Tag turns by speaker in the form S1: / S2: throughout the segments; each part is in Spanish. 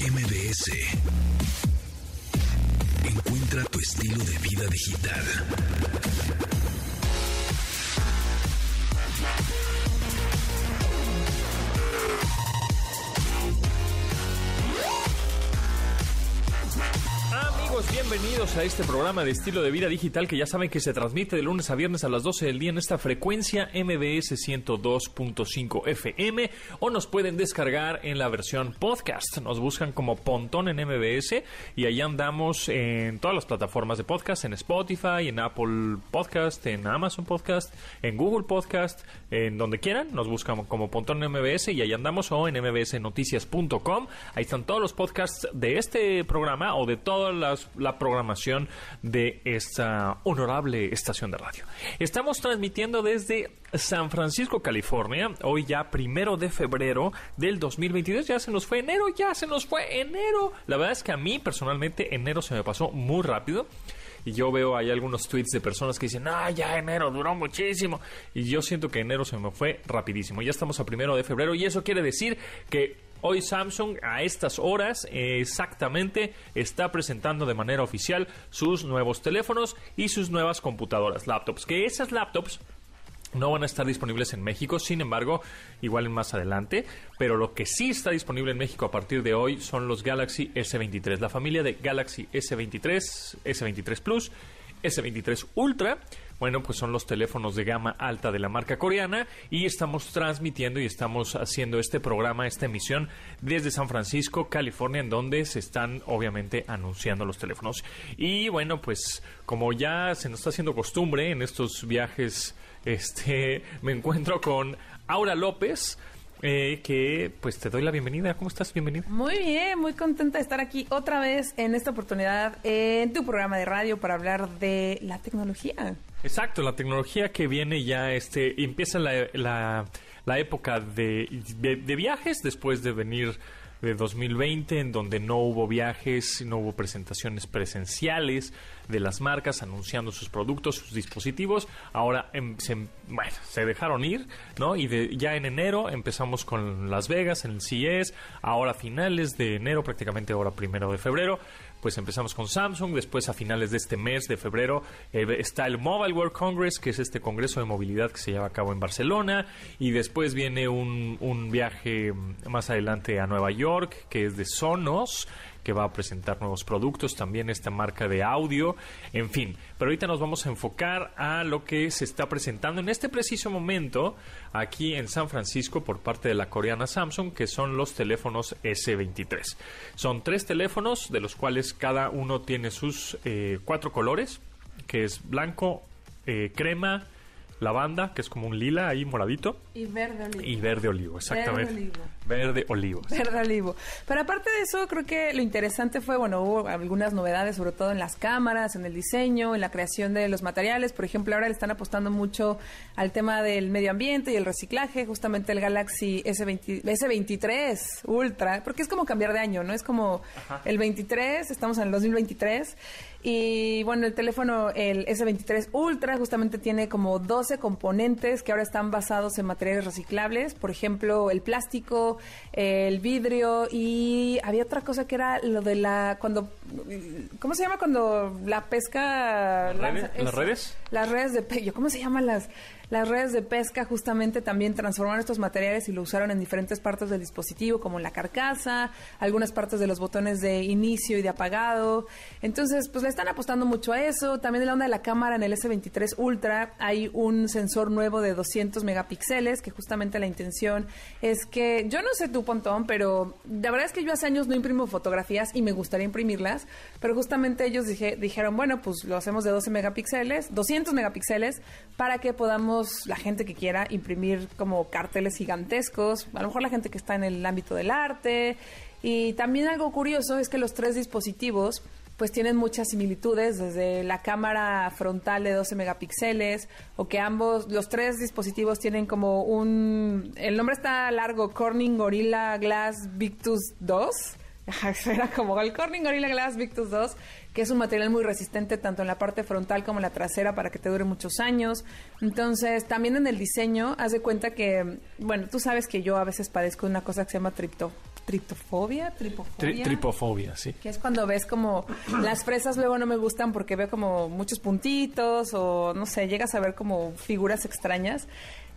S1: MBS. Encuentra tu estilo de vida digital.
S2: Bienvenidos a este programa de estilo de vida digital que ya saben que se transmite de lunes a viernes a las 12 del día en esta frecuencia MBS 102.5 FM o nos pueden descargar en la versión podcast. Nos buscan como Pontón en MBS y ahí andamos en todas las plataformas de podcast, en Spotify, en Apple Podcast, en Amazon Podcast, en Google Podcast, en donde quieran. Nos buscan como Pontón en MBS y ahí andamos o en mbsnoticias.com. Ahí están todos los podcasts de este programa o de todas las la programación de esta honorable estación de radio. Estamos transmitiendo desde San Francisco, California, hoy ya primero de febrero del 2022. Ya se nos fue enero, ya se nos fue enero. La verdad es que a mí personalmente enero se me pasó muy rápido y yo veo ahí algunos tweets de personas que dicen, ah, ya enero duró muchísimo. Y yo siento que enero se me fue rapidísimo. Ya estamos a primero de febrero y eso quiere decir que Hoy Samsung a estas horas exactamente está presentando de manera oficial sus nuevos teléfonos y sus nuevas computadoras, laptops, que esas laptops no van a estar disponibles en México, sin embargo, igual más adelante, pero lo que sí está disponible en México a partir de hoy son los Galaxy S23, la familia de Galaxy S23, S23 Plus, S23 Ultra bueno, pues son los teléfonos de gama alta de la marca coreana y estamos transmitiendo y estamos haciendo este programa, esta emisión desde San Francisco, California, en donde se están obviamente anunciando los teléfonos. Y bueno, pues como ya se nos está haciendo costumbre en estos viajes, este, me encuentro con Aura López. Eh, que pues te doy la bienvenida. ¿Cómo estás? Bienvenida.
S3: Muy bien, muy contenta de estar aquí otra vez en esta oportunidad en tu programa de radio para hablar de la tecnología.
S2: Exacto, la tecnología que viene ya, este, empieza la, la, época de, de, viajes después de venir de 2020, en donde no hubo viajes, no hubo presentaciones presenciales de las marcas anunciando sus productos, sus dispositivos. Ahora em, se, bueno, se dejaron ir, ¿no? Y de, ya en enero empezamos con Las Vegas, en el CES, ahora finales de enero, prácticamente ahora primero de febrero pues empezamos con Samsung, después a finales de este mes de febrero eh, está el Mobile World Congress, que es este congreso de movilidad que se lleva a cabo en Barcelona, y después viene un, un viaje más adelante a Nueva York, que es de Sonos, que va a presentar nuevos productos, también esta marca de audio, en fin. Pero ahorita nos vamos a enfocar a lo que se está presentando en este preciso momento aquí en San Francisco por parte de la coreana Samsung, que son los teléfonos S23. Son tres teléfonos, de los cuales cada uno tiene sus eh, cuatro colores, que es blanco, eh, crema, lavanda, que es como un lila ahí moradito.
S3: Y verde olivo.
S2: Y verde olivo, exactamente. Verde olivo. Verde olivo.
S3: Verde olivo. Pero aparte de eso, creo que lo interesante fue, bueno, hubo algunas novedades, sobre todo en las cámaras, en el diseño, en la creación de los materiales. Por ejemplo, ahora le están apostando mucho al tema del medio ambiente y el reciclaje, justamente el Galaxy S20, S23 Ultra, porque es como cambiar de año, ¿no? Es como el 23, estamos en el 2023 y bueno, el teléfono, el S23 Ultra, justamente tiene como 12 componentes que ahora están basados en materiales reciclables. Por ejemplo, el plástico, el vidrio y había otra cosa que era lo de la. cuando ¿Cómo se llama cuando la pesca.
S2: ¿Las redes?
S3: Las redes de pello. ¿Cómo se llaman las.? Las redes de pesca justamente también transformaron estos materiales y lo usaron en diferentes partes del dispositivo, como la carcasa, algunas partes de los botones de inicio y de apagado. Entonces, pues le están apostando mucho a eso. También en la onda de la cámara en el S23 Ultra hay un sensor nuevo de 200 megapíxeles, que justamente la intención es que, yo no sé tu Pontón, pero la verdad es que yo hace años no imprimo fotografías y me gustaría imprimirlas, pero justamente ellos dijeron, bueno, pues lo hacemos de 12 megapíxeles, 200 megapíxeles, para que podamos la gente que quiera imprimir como carteles gigantescos, a lo mejor la gente que está en el ámbito del arte. Y también algo curioso es que los tres dispositivos pues tienen muchas similitudes, desde la cámara frontal de 12 megapíxeles, o que ambos, los tres dispositivos tienen como un, el nombre está largo, Corning Gorilla Glass Victus 2, era como el Corning Gorilla Glass Victus 2, que es un material muy resistente tanto en la parte frontal como en la trasera para que te dure muchos años. Entonces, también en el diseño, haz de cuenta que, bueno, tú sabes que yo a veces padezco una cosa que se llama tripto triptofobia, tripofobia.
S2: tripofobia, sí.
S3: Que es cuando ves como las fresas luego no me gustan porque veo como muchos puntitos o no sé, llegas a ver como figuras extrañas.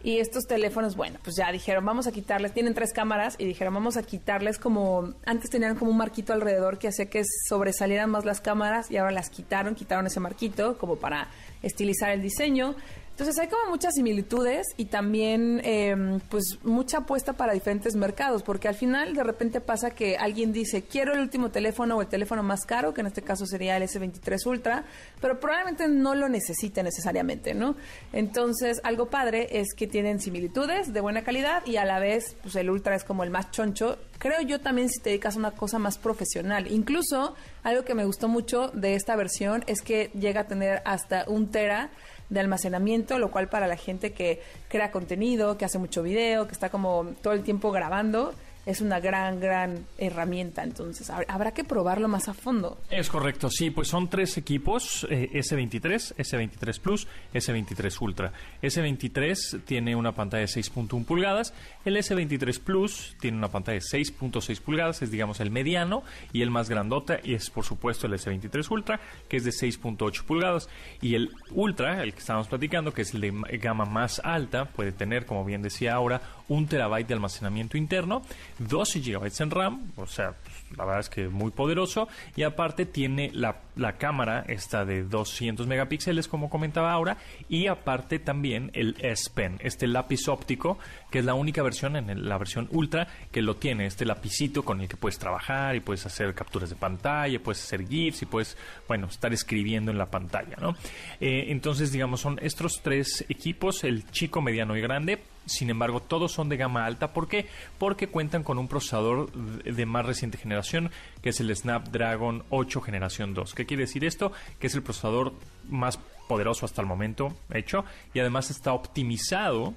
S3: Y estos teléfonos, bueno, pues ya dijeron, vamos a quitarles, tienen tres cámaras y dijeron, vamos a quitarles como, antes tenían como un marquito alrededor que hacía que sobresalieran más las cámaras y ahora las quitaron, quitaron ese marquito como para estilizar el diseño. Entonces hay como muchas similitudes y también eh, pues mucha apuesta para diferentes mercados, porque al final de repente pasa que alguien dice quiero el último teléfono o el teléfono más caro, que en este caso sería el S23 Ultra, pero probablemente no lo necesite necesariamente, ¿no? Entonces algo padre es que tienen similitudes de buena calidad y a la vez pues el Ultra es como el más choncho. Creo yo también si te dedicas a una cosa más profesional. Incluso algo que me gustó mucho de esta versión es que llega a tener hasta un tera de almacenamiento, lo cual para la gente que crea contenido, que hace mucho video, que está como todo el tiempo grabando, es una gran, gran herramienta. Entonces, habrá que probarlo más a fondo.
S2: Es correcto, sí, pues son tres equipos, S23, S23 Plus, S23 Ultra. S23 tiene una pantalla de 6.1 pulgadas, el S23 Plus tiene una pantalla de 6.6 pulgadas, es digamos el mediano, y el más grandote y es por supuesto el S23 Ultra, que es de 6.8 pulgadas. Y el Ultra, el que estamos platicando, que es el de gama más alta, puede tener, como bien decía ahora, un terabyte de almacenamiento interno, 12 GB en RAM, o sea, la verdad es que muy poderoso, y aparte tiene la, la cámara esta de 200 megapíxeles, como comentaba ahora, y aparte también el S Pen, este lápiz óptico, que es la única versión en la versión Ultra que lo tiene, este lapicito con el que puedes trabajar y puedes hacer capturas de pantalla, puedes hacer GIFs y puedes, bueno, estar escribiendo en la pantalla, ¿no? Eh, entonces, digamos, son estos tres equipos, el chico, mediano y grande, sin embargo, todos son de gama alta. ¿Por qué? Porque cuentan con un procesador de más reciente generación, que es el Snapdragon 8 generación 2. ¿Qué quiere decir esto? Que es el procesador más poderoso hasta el momento hecho y además está optimizado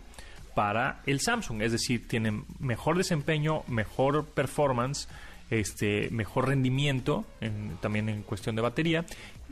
S2: para el Samsung, es decir, tiene mejor desempeño, mejor performance, este, mejor rendimiento, también en cuestión de batería,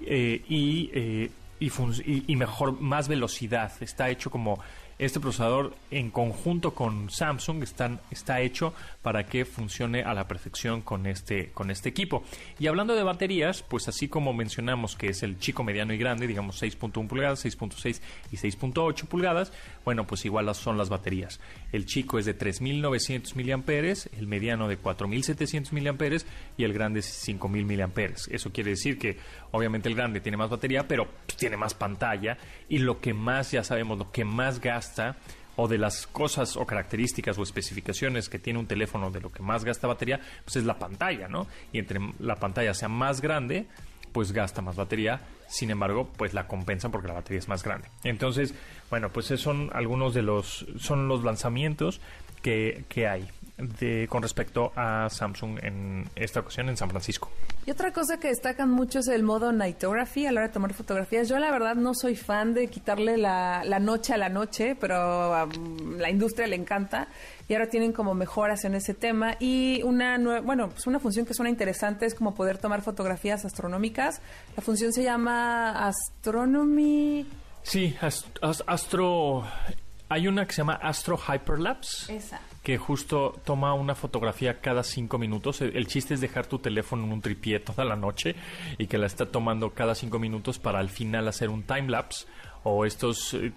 S2: eh, y, eh, y, mejor, más velocidad. Está hecho como este procesador en conjunto con Samsung están, está hecho para que funcione a la perfección con este, con este equipo. Y hablando de baterías, pues así como mencionamos que es el chico, mediano y grande, digamos 6.1 pulgadas, 6.6 y 6.8 pulgadas, bueno, pues igual son las baterías. El chico es de 3.900 miliamperes, el mediano de 4.700 miliamperes y el grande es 5.000 miliamperes. Eso quiere decir que obviamente el grande tiene más batería, pero tiene más pantalla y lo que más ya sabemos, lo que más gasta o de las cosas o características o especificaciones que tiene un teléfono de lo que más gasta batería, pues es la pantalla, ¿no? Y entre la pantalla sea más grande, pues gasta más batería, sin embargo, pues la compensan porque la batería es más grande. Entonces, bueno, pues esos son algunos de los, son los lanzamientos que, que hay de, con respecto a Samsung en esta ocasión en San Francisco.
S3: Y otra cosa que destacan mucho es el modo Nightography a la hora de tomar fotografías. Yo la verdad no soy fan de quitarle la, noche a la noche, pero a la industria le encanta. Y ahora tienen como mejoras en ese tema. Y una bueno pues una función que suena interesante es como poder tomar fotografías astronómicas. La función se llama astronomy.
S2: Sí astro hay una que se llama astro hyperlapse.
S3: Esa
S2: que justo toma una fotografía cada cinco minutos. El, chiste es dejar tu teléfono en un tripié toda la noche y que la está tomando cada cinco minutos para al final hacer un time lapse o estos eh,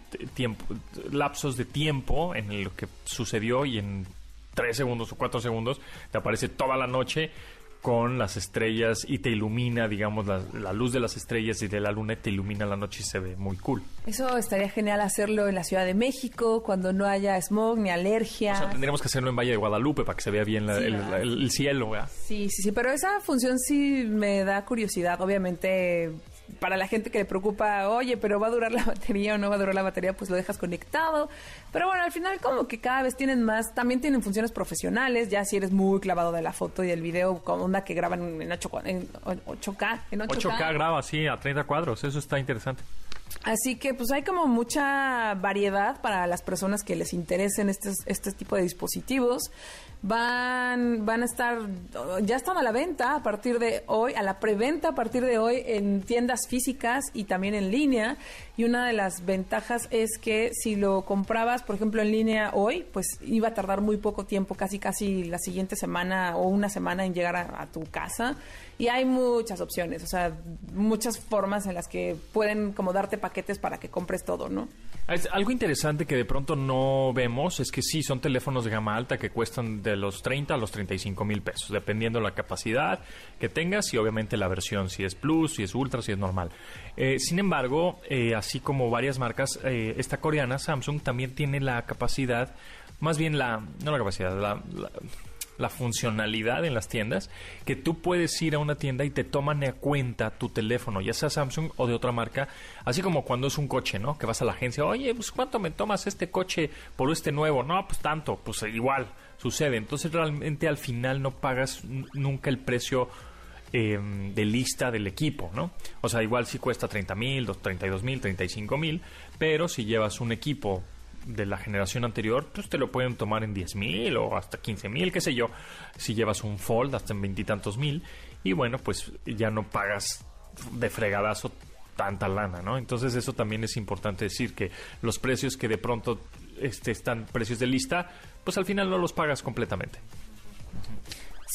S2: lapsos de tiempo en lo que sucedió y en tres segundos o cuatro segundos te aparece toda la noche con las estrellas y te ilumina, digamos, la, luz de las estrellas y de la luna te ilumina la noche y se ve muy cool.
S3: Eso estaría genial hacerlo en la Ciudad de México, cuando no haya smog ni alergia.
S2: O sea, tendríamos que hacerlo en Valle de Guadalupe para que se vea bien el, cielo, ¿verdad?
S3: Sí, sí, sí, pero esa función sí me da curiosidad. Obviamente para la gente que le preocupa, oye, pero va a durar la batería o no va a durar la batería, pues lo dejas conectado. Pero bueno, al final como que cada vez tienen más, también tienen funciones profesionales, ya si eres muy clavado de la foto y del video, como onda que graban en, 8, en 8K. En 8K.
S2: 8K graba, sí, a 30 cuadros, eso está interesante.
S3: Así que pues hay como mucha variedad para las personas que les interesen este, este tipo de dispositivos van, van a estar, ya están a la venta a partir de hoy, a la preventa a partir de hoy en tiendas físicas y también en línea. y una de las ventajas es que si lo comprabas, por ejemplo, en línea hoy, pues iba a tardar muy poco tiempo, casi casi la siguiente semana o una semana en llegar a, tu casa. Y hay muchas opciones, o sea, muchas formas en las que pueden como darte paquetes para que compres todo, ¿no?
S2: Algo interesante que de pronto no vemos es que sí, son teléfonos de gama alta que cuestan de los 30 a los 35 mil pesos, dependiendo la capacidad que tengas y obviamente la versión, si es Plus, si es Ultra, si es normal. Eh, sin embargo, eh, así como varias marcas, eh, esta coreana, Samsung, también tiene la capacidad, más bien la, no la capacidad, la, la, funcionalidad en las tiendas, que tú puedes ir a una tienda y te toman en cuenta tu teléfono, ya sea Samsung o de otra marca, así como cuando es un coche, ¿no? Que vas a la agencia, oye, pues ¿cuánto me tomas este coche por este nuevo? No, pues tanto, pues igual sucede. Entonces realmente al final no pagas nunca el precio Em, de lista del equipo, ¿no? O sea, igual si cuesta 30 mil, 32 mil, 35 mil, pero si llevas un equipo de la generación anterior, pues te lo pueden tomar en 10 mil o hasta 15 mil, qué sé yo. Si llevas un Fold hasta en veintitantos mil, y bueno, pues ya no pagas de fregadazo tanta lana, ¿no? Entonces eso también es importante decir que los precios que de pronto este, están precios de lista, pues al final no los pagas completamente.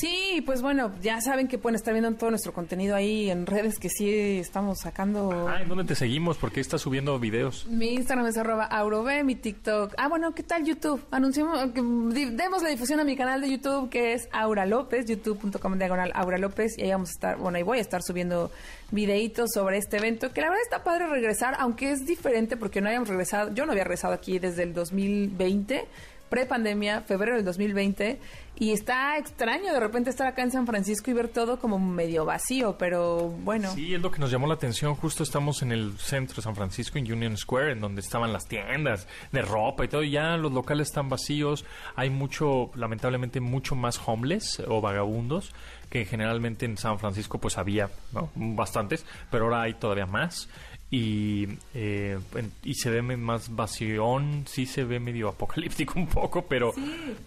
S3: Sí, pues bueno, ya saben que pueden estar viendo todo nuestro contenido ahí en redes que sí estamos sacando.
S2: Ah, ¿en dónde te seguimos? ¿Por qué estás subiendo videos?
S3: Mi Instagram es arroba aurob, mi TikTok. Ah, bueno, ¿qué tal YouTube? Anunciamos, demos la difusión a mi canal de YouTube que es Aura López, youtube.com diagonal Aura López y ahí vamos a estar, bueno, ahí voy a estar subiendo videitos sobre este evento, que la verdad está padre regresar, aunque es diferente porque no habíamos regresado, yo no había regresado aquí desde el 2020 pre-pandemia, febrero del 2020, y está extraño de repente estar acá en San Francisco y ver todo como medio vacío, pero bueno.
S2: Sí, es lo que nos llamó la atención. Justo estamos en el centro de San Francisco, en Union Square, en donde estaban las tiendas de ropa y todo. Y ya los locales están vacíos. Hay mucho, lamentablemente, mucho más homeless o vagabundos que generalmente en San Francisco pues había bastantes, pero ahora hay todavía más y, eh, y se ve más vación, sí se ve medio apocalíptico un poco, pero,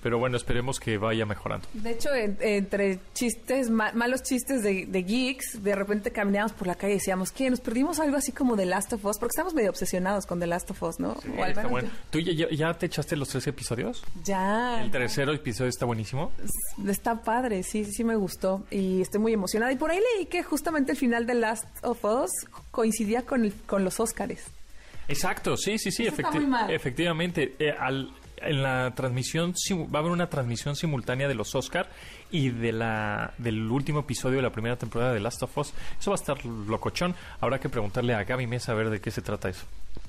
S2: pero bueno, esperemos que vaya mejorando.
S3: De hecho, entre chistes, malos chistes de, geeks, de repente caminamos por la calle y decíamos, que ¿Nos perdimos algo así como The Last of Us? Porque estamos medio obsesionados con The Last of Us, ¿no?
S2: está bueno. ¿Tú ya, ya, te echaste los tres episodios?
S3: Ya.
S2: El tercer episodio está buenísimo.
S3: Está padre, sí, sí me gustó y estoy muy emocionada. Y por ahí leí que justamente el final de Last of Us coincidía con, con los Óscares.
S2: Exacto, sí, sí, sí, efectivamente. Eh, en la transmisión va a haber una transmisión simultánea de los Oscar y de la del último episodio de la primera temporada de Last of Us. Eso va a estar locochón. Habrá que preguntarle a Gaby Mesa a ver de qué se trata eso.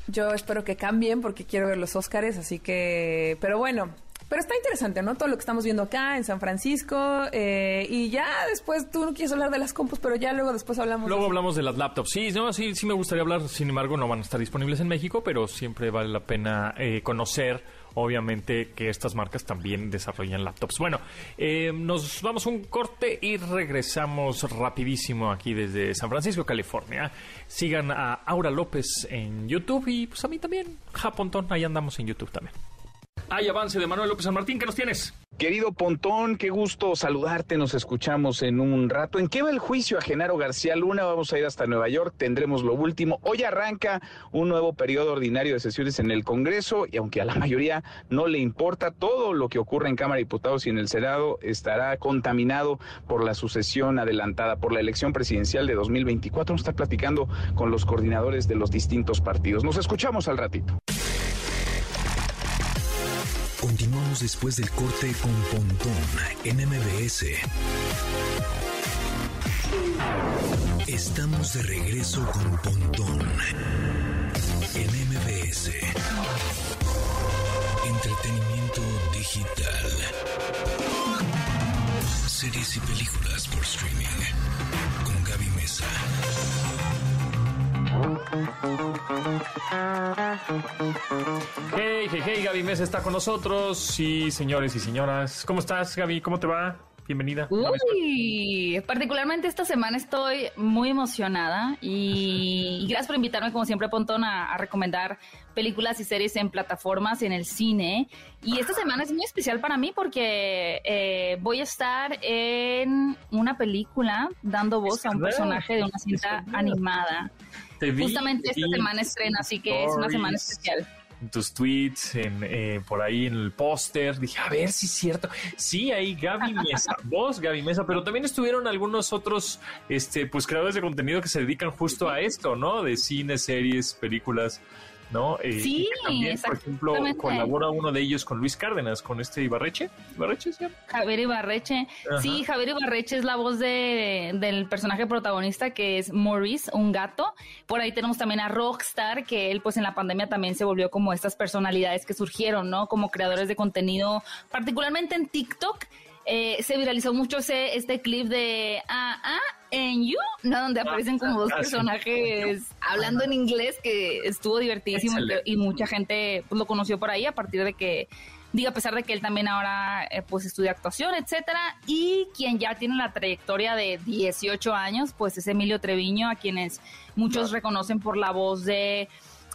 S3: Yo espero que cambien porque quiero ver los Oscars, así que... Pero bueno, pero está interesante, ¿no? Todo lo que estamos viendo acá en San Francisco. Eh, y ya después, tú no quieres hablar de las compus, pero ya luego después hablamos.
S2: Luego hablamos de las laptops. Sí, no, sí, sí me gustaría hablar. Sin embargo, no van a estar disponibles en México, pero siempre vale la pena eh, conocer obviamente que estas marcas también desarrollan laptops. Bueno, eh, nos vamos un corte y regresamos rapidísimo aquí desde San Francisco, California. Sigan a Aura López en YouTube y pues a mí también, Japontón, ahí andamos en YouTube también. Hay avance de Manuel López San Martín, ¿qué nos tienes?
S4: Querido Pontón, qué gusto saludarte, nos escuchamos en un rato. ¿En qué va el juicio a Genaro García Luna? Vamos a ir hasta Nueva York, tendremos lo último. Hoy arranca un nuevo periodo ordinario de sesiones en el Congreso y aunque a la mayoría no le importa, todo lo que ocurre en Cámara de Diputados y en el Senado estará contaminado por la sucesión adelantada por la elección presidencial de 2024. Vamos a estar platicando con los coordinadores de los distintos partidos. Nos escuchamos al ratito.
S1: Continuamos después del corte con Pontón en MBS. Estamos de regreso con Pontón en MBS. Entretenimiento digital. Series y películas
S2: Hey, hey, hey, Gaby Mesa está con nosotros. Sí, señores y señoras. ¿Cómo estás, Gaby? ¿Cómo te va? bienvenida.
S5: Uy, particularmente esta semana estoy muy emocionada y, gracias por invitarme como siempre Pontón a, a, recomendar películas y series en plataformas y en el cine. Y esta semana es muy especial para mí porque eh, voy a estar en una película dando voz a un personaje de una cinta animada. Justamente esta semana estrena, así que es una semana especial
S2: tus tweets, en, eh, por ahí en el póster. Dije, a ver si es cierto. Sí, ahí Gaby Mesa, vos Gaby Mesa, pero también estuvieron algunos otros este, pues creadores de contenido que se dedican justo a esto, ¿no? De cine, series, películas. ¿No?
S5: Eh, sí,
S2: también, por ejemplo, colabora uno de ellos con Luis Cárdenas, con este Ibarreche. ¿Ibarreche
S5: sí? Javier Ibarreche. Sí, Javier Ibarreche es la voz de, del personaje protagonista que es Maurice, un gato. Por ahí tenemos también a Rockstar, que él pues en la pandemia también se volvió como estas personalidades que surgieron, ¿no? Como creadores de contenido, particularmente en TikTok eh, se viralizó mucho ese, este clip de Ah, ah, en You, ¿no? donde ah, aparecen como dos ah, personajes hablando en inglés, que estuvo divertidísimo y mucha gente pues, lo conoció por ahí a partir de que, diga, a pesar de que él también ahora eh, pues estudia actuación, etcétera, y quien ya tiene la trayectoria de 18 años, pues es Emilio Treviño, a quienes muchos reconocen por la voz de,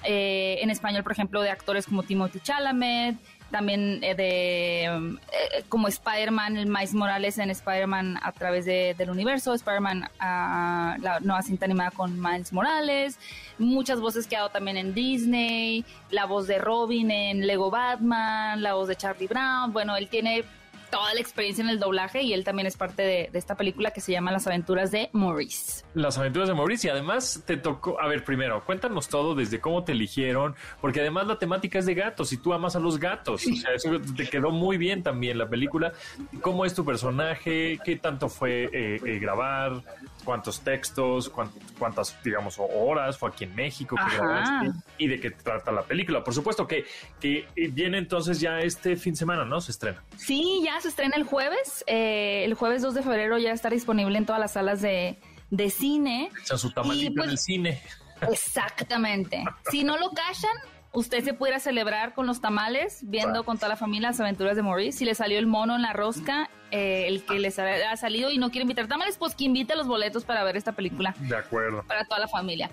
S5: eh, en español, por ejemplo, de actores como Timothy Chalamet, también eh, de eh, como Spider-Man, el Miles Morales en Spider-Man a través del universo, Spider-Man, uh, la nueva cinta animada con Miles Morales, muchas voces que ha dado también en Disney, la voz de Robin en Lego Batman, la voz de Charlie Brown, bueno, él tiene toda la experiencia en el doblaje y él también es parte de, esta película que se llama Las aventuras de Maurice.
S2: Las aventuras de Maurice y además te tocó, a ver, primero, cuéntanos todo desde cómo te eligieron, porque además la temática es de gatos y tú amas a los gatos, o sea, eso te quedó muy bien también la película. ¿Cómo es tu personaje? ¿Qué tanto fue eh, eh, grabar? ¿Cuántos textos? ¿Cuántas, digamos, horas fue aquí en México que? ¿Y de qué trata la película? Por supuesto que, que viene entonces ya este fin de semana, ¿no? Se estrena.
S5: Sí, ya se estrena el jueves. Eh, el jueves 2 de febrero ya está disponible en todas las salas de, cine.
S2: Echan su tamalito en el pues, cine.
S5: Exactamente. si no lo callan, usted se pudiera celebrar con los tamales, viendo con toda la familia las aventuras de Maurice. Si le salió el mono en la rosca, eh, el que les ha, salido y no quiere invitar tamales, pues que invite los boletos para ver esta película.
S2: De acuerdo.
S5: Para toda la familia.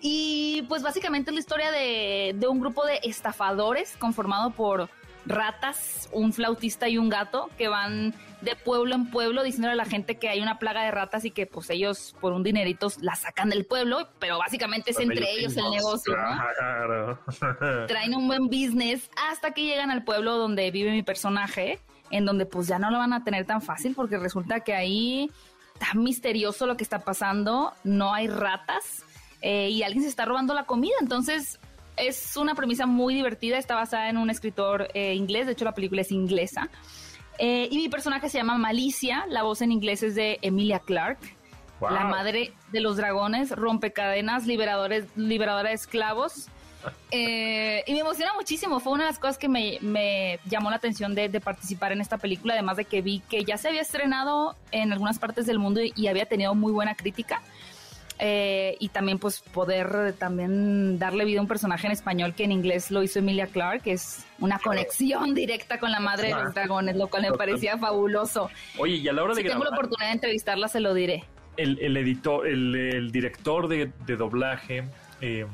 S5: Y pues básicamente es la historia de, de un grupo de estafadores conformado por ratas, un flautista y un gato que van de pueblo en pueblo diciendo a la gente que hay una plaga de ratas y que pues ellos por un dinerito la sacan del pueblo, pero básicamente es entre ellos el negocio, Traen un buen business hasta que llegan al pueblo donde vive mi personaje, en donde pues ya no lo van a tener tan fácil porque resulta que ahí está misterioso lo que está pasando, no hay ratas. Eh, y alguien se está robando la comida, entonces es una premisa muy divertida, está basada en un escritor eh, inglés, de hecho la película es inglesa. Eh, y mi personaje se llama Malicia, la voz en inglés es de Emilia Clark, la madre de los dragones, rompecadenas, liberadores, liberadora de esclavos. Eh, y me emociona muchísimo, fue una de las cosas que me, llamó la atención de, participar en esta película, además de que vi que ya se había estrenado en algunas partes del mundo y había tenido muy buena crítica. Eh, y también pues poder también darle vida a un personaje en español que en inglés lo hizo Emilia Clark, que es una conexión directa con la madre de los dragones, lo cual me parecía fabuloso.
S2: Oye, y a la hora
S5: si
S2: de
S5: tengo la oportunidad de entrevistarla, se lo diré.
S2: El, el editor, el, director de, doblaje, eh,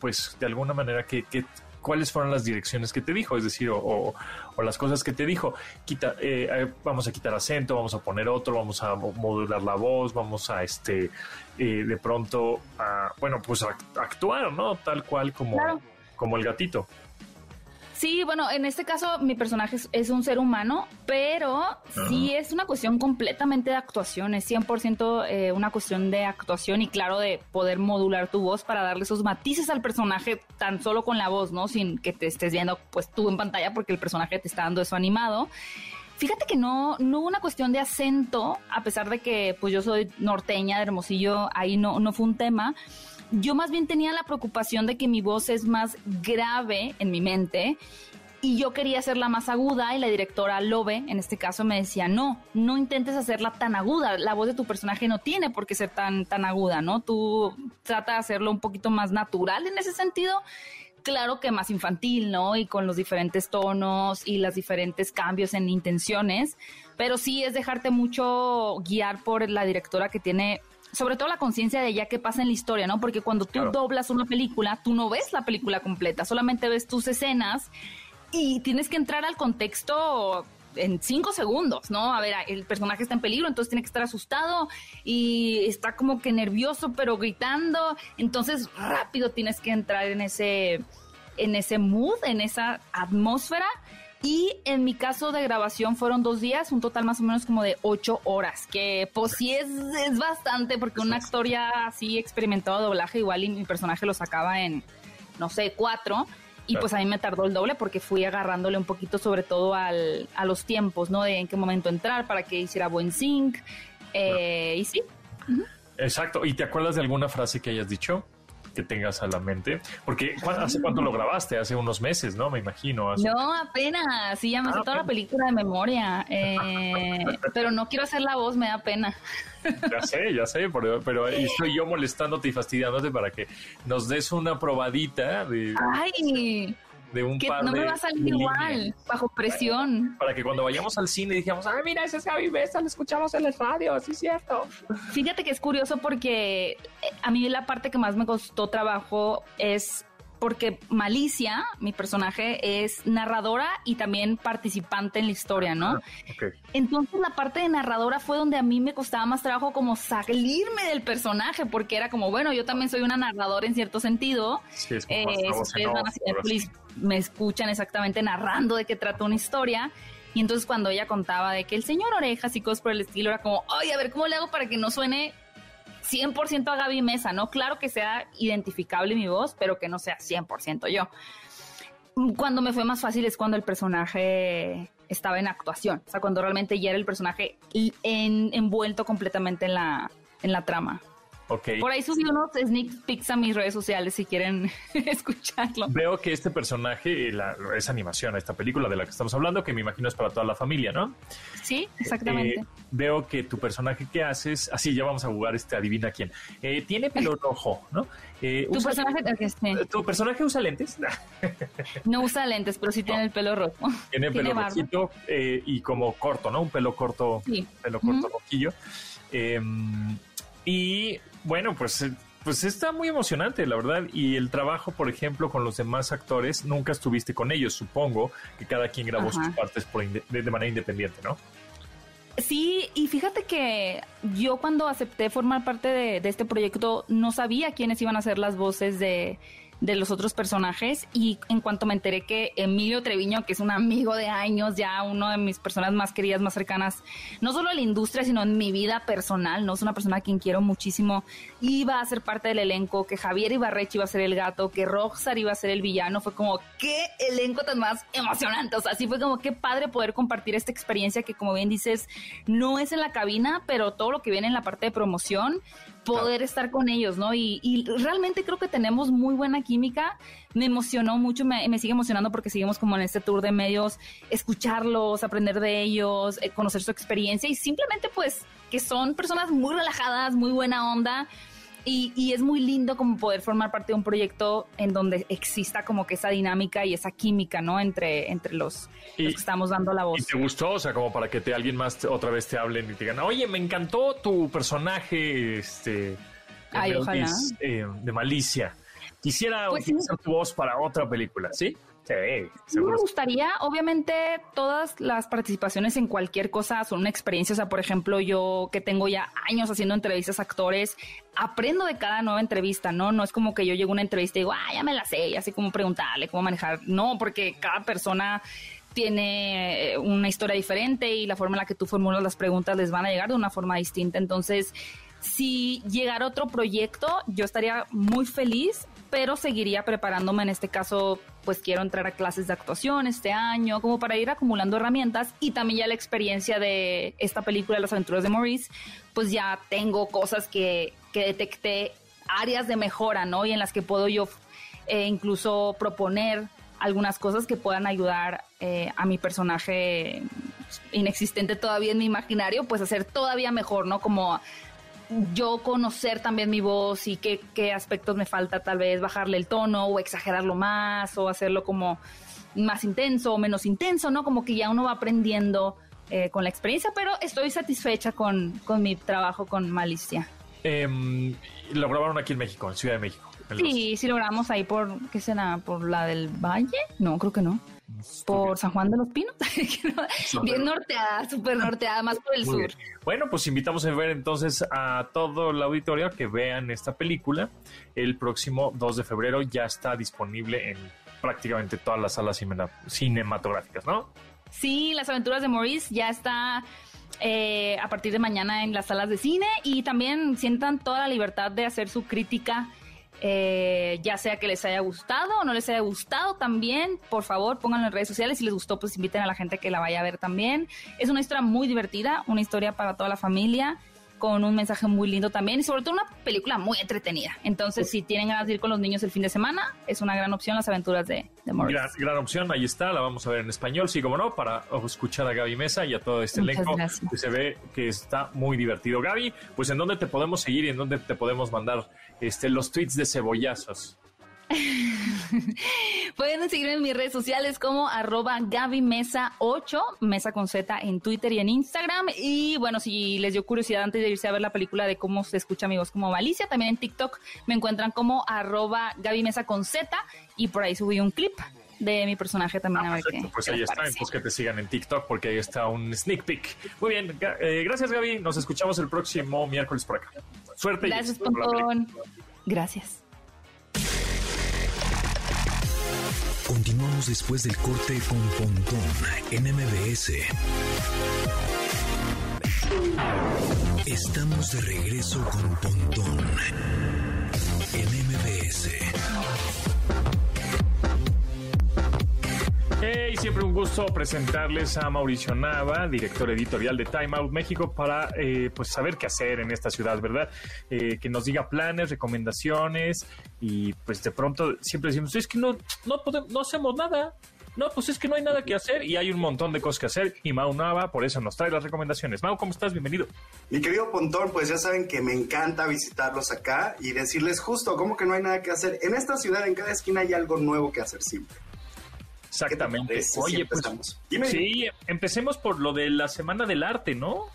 S2: pues de alguna manera, que, que cuáles fueron las direcciones que te dijo, es decir, o, las cosas que te dijo. Quita, eh, eh, vamos a quitar acento, vamos a poner otro, vamos a modular la voz, vamos a este, eh, de pronto, a, bueno, pues a, actuar, ¿no? Tal cual como, como el gatito.
S5: Sí, bueno, en este caso mi personaje es, un ser humano, pero sí es una cuestión completamente de actuación, es 100% eh, una cuestión de actuación y claro, de poder modular tu voz para darle esos matices al personaje tan solo con la voz, ¿no? Sin que te estés viendo pues tú en pantalla porque el personaje te está dando eso animado. Fíjate que no, no hubo una cuestión de acento, a pesar de que pues yo soy norteña de Hermosillo, ahí no, no fue un tema yo más bien tenía la preocupación de que mi voz es más grave en mi mente y yo quería hacerla más aguda y la directora Lobe, en este caso, me decía, no, no intentes hacerla tan aguda, la voz de tu personaje no tiene por qué ser tan, tan aguda, ¿no? Tú trata de hacerlo un poquito más natural en ese sentido claro que más infantil, ¿no? Y con los diferentes tonos y los diferentes cambios en intenciones, pero sí es dejarte mucho guiar por la directora que tiene sobre todo la conciencia de ya qué pasa en la historia, ¿no? Porque cuando tú doblas una película, tú no ves la película completa, solamente ves tus escenas y tienes que entrar al contexto en cinco segundos, ¿no? A ver, el personaje está en peligro, entonces tiene que estar asustado y está como que nervioso, pero gritando. Entonces, rápido tienes que entrar en ese, en ese mood, en esa atmósfera. Y en mi caso de grabación fueron dos días, un total más o menos como de ocho horas, que pues sí es, es bastante, porque un actor ya así experimentado doblaje, igual y mi personaje lo sacaba en, no sé, cuatro. Y pues a mí me tardó el doble porque fui agarrándole un poquito sobre todo al, a los tiempos, ¿no? De en qué momento entrar para que hiciera buen sync. Eh, y sí.
S2: Exacto. ¿Y te acuerdas de alguna frase que hayas dicho? Que tengas a la mente? Porque ¿hace cuánto lo grabaste? Hace unos meses, ¿no? Me imagino.
S5: No, apenas. Sí, ya me sé ah, toda la película de memoria. Eh, pero no quiero hacer la voz, me da pena.
S2: Ya sé, ya sé, pero, pero estoy yo molestándote y fastidiándote para que nos des una probadita de...
S5: ¡Ay!
S2: De un
S5: que no me va a salir igual, bajo presión.
S2: Para, que cuando vayamos al cine dijamos, ah, mira, ese es Gaby Mesa, lo escuchamos en el radio, así es cierto.
S5: Fíjate que es curioso porque eh, a mí la parte que más me costó trabajo es porque Malicia, mi personaje, es narradora y también participante en la historia, ¿no? Ah, Entonces la parte de narradora fue donde a mí me costaba más trabajo como salirme del personaje, porque era como, bueno, yo también soy una narradora en cierto sentido.
S2: Sí, es como eh,
S5: me escuchan exactamente narrando de qué trata una historia. Y entonces cuando ella contaba de que el señor Orejas y cosas por el estilo, era como, ay, a ver, ¿cómo le hago para que no suene 100% a Gaby Mesa, ¿no? Claro que sea identificable mi voz, pero que no sea 100% yo. Cuando me fue más fácil es cuando el personaje estaba en actuación, o sea, cuando realmente ya era el personaje envuelto completamente en la, en la trama. Por ahí subí unos sneak peeks a mis redes sociales si quieren escucharlo.
S2: Veo que este personaje la, es animación, esta película de la que estamos hablando, que me imagino es para toda la familia, ¿no?
S5: Sí, exactamente.
S2: Eh, veo que tu personaje que haces, así ya vamos a jugar este adivina quién. Eh, tiene pelo rojo, ¿no?
S5: Eh, ¿Tu, personaje,
S2: ¿Tu personaje usa lentes?
S5: no usa lentes, pero sí tiene el pelo rojo.
S2: Tiene pelo rojito y como corto, ¿no? Un pelo corto, sí. pelo corto, rojillo. Em, y bueno, pues, eh, pues está muy emocionante, la verdad. Y el trabajo, por ejemplo, con los demás actores, nunca estuviste con ellos, supongo que cada quien grabó sus partes de, manera independiente, ¿no?
S5: Sí, y fíjate que yo cuando acepté formar parte de, este proyecto no sabía quiénes iban a ser las voces de, de los otros personajes. Y en cuanto me enteré que Emilio Treviño, que es un amigo de años, ya uno de mis personas más queridas, más cercanas, no solo en la industria, sino en mi vida personal, no es una persona a quien quiero muchísimo, iba a ser parte del elenco, que Javier Ibarrechi iba a ser el gato, que Roxar iba a ser el villano, fue como, qué elenco tan más emocionante, o sea, sí fue como, qué padre poder compartir esta experiencia que como bien dices, no es en la cabina, pero todo lo que viene en la parte de promoción, poder estar con ellos, ¿no? Y, realmente creo que tenemos muy buena química. Me emocionó mucho, me, me, sigue emocionando porque seguimos como en este tour de medios, escucharlos, aprender de ellos, eh, conocer su experiencia y simplemente pues que son personas muy relajadas, muy buena onda y, es muy lindo como poder formar parte de un proyecto en donde exista como que esa dinámica y esa química, ¿no? Entre, entre los, que estamos dando la voz.
S2: ¿Y te gustó? O sea, como para que te, alguien más otra vez te hablen y te digan, oye, me encantó tu personaje, este...
S5: Ay, ojalá.
S2: Eh, de Malicia. Quisiera
S5: pues
S2: utilizar tu voz para otra película, ¿sí?
S5: Sí, me gustaría, obviamente, todas las participaciones en cualquier cosa son una experiencia. O sea, por ejemplo, yo que tengo ya años haciendo entrevistas a actores, aprendo de cada nueva entrevista, ¿no? No es como que yo llego a una entrevista y digo, ah, ya me la sé, y así como preguntarle cómo manejar. No, porque cada persona tiene eh, una historia diferente y la forma en la que tú formulas las preguntas les van a llegar de una forma distinta. Entonces, si llegara otro proyecto, yo estaría muy feliz, pero seguiría preparándome. En este caso, pues quiero entrar a clases de actuación este año, como para ir acumulando herramientas y también ya la experiencia de esta película, Las aventuras de Maurice, pues ya tengo cosas que, que detecté, áreas de mejora, ¿no? Y en las que puedo yo eh, incluso proponer algunas cosas que puedan ayudar eh, a mi personaje inexistente todavía en mi imaginario, pues hacer todavía mejor, ¿no? Como yo conocer también mi voz y qué, qué aspectos me falta, tal vez bajarle el tono o exagerarlo más o hacerlo como más intenso o menos intenso, ¿no? Como que ya uno va aprendiendo eh, con la experiencia, pero estoy satisfecha con, con mi trabajo con Malicia.
S2: Em, lo grabaron aquí en México, en Ciudad de México. los-
S5: Sí, sí lo grabamos ahí por, ¿qué será? ¿Por la del Valle? No, creo que no. ¿Por San Juan de los Pinos? Bien norteada, súper norteada, más por el
S2: Muy
S5: sur.
S2: bien. Bueno, pues invitamos a ver entonces a todo el auditorio que vean esta película. El próximo 2 de febrero ya está disponible en prácticamente todas las salas cine- cinematográficas, ¿no?
S5: Sí, Las aventuras de Maurice ya está eh, a partir de mañana en las salas de cine y también sientan toda la libertad de hacer su crítica, eh, ya sea que les haya gustado o no les haya gustado también, por favor pónganlo en redes sociales, si les gustó pues inviten a la gente que la vaya a ver también. Es una historia muy divertida, una historia para toda la familia con un mensaje muy lindo también y sobre todo una película muy entretenida. Entonces, si tienen ganas de ir con los niños el fin de semana, es una gran opción las aventuras de, de Maurice.
S2: Gran, gran opción, ahí está, la vamos a ver en español, sí, como no, para escuchar a Gaby Mesa y a todo este
S5: Muchas
S2: elenco
S5: gracias.
S2: que se ve que está muy divertido. Gaby, pues en dónde te podemos seguir y en dónde te podemos mandar este, los tweets de cebollazos.
S5: Pueden seguirme en mis redes sociales como arroba Gaby Mesa 8, Mesa con Z en Twitter y en Instagram. Y bueno, si les dio curiosidad antes de irse a ver la película de cómo se escucha mi voz como Malicia, también en TikTok me encuentran como arroba Gaby Mesa con Z y por ahí subí un clip de mi personaje también a ver qué,
S2: pues
S5: qué
S2: ahí está,
S5: parece.
S2: pues que te sigan en TikTok porque ahí está un sneak peek. Muy bien, eh, gracias Gaby, nos escuchamos el próximo miércoles por acá. Suerte y
S5: Gracias. Pontón. Gracias.
S1: Continuamos después del corte con Pontón en MBS. Estamos de regreso con Pontón en MBS.
S2: Hey, siempre un gusto presentarles a Mauricio Nava, director editorial de Time Out México, para eh, pues saber qué hacer en esta ciudad, ¿verdad? Eh, que nos diga planes, recomendaciones y pues de pronto siempre decimos, es que no, no, podemos, no hacemos nada. No, pues es que no hay nada que hacer y hay un montón de cosas que hacer y Mau Nava por eso nos trae las recomendaciones. Mau, ¿cómo estás? Bienvenido.
S6: Mi querido Pontón, pues ya saben que me encanta visitarlos acá y decirles justo, ¿cómo que no hay nada que hacer? En esta ciudad, en cada esquina hay algo nuevo que hacer siempre. ¿Qué te
S2: Exactamente.
S6: parece si
S2: Oye, pues
S6: empezamos? Dime.
S2: sí, empecemos por lo de la Semana del Arte, ¿no?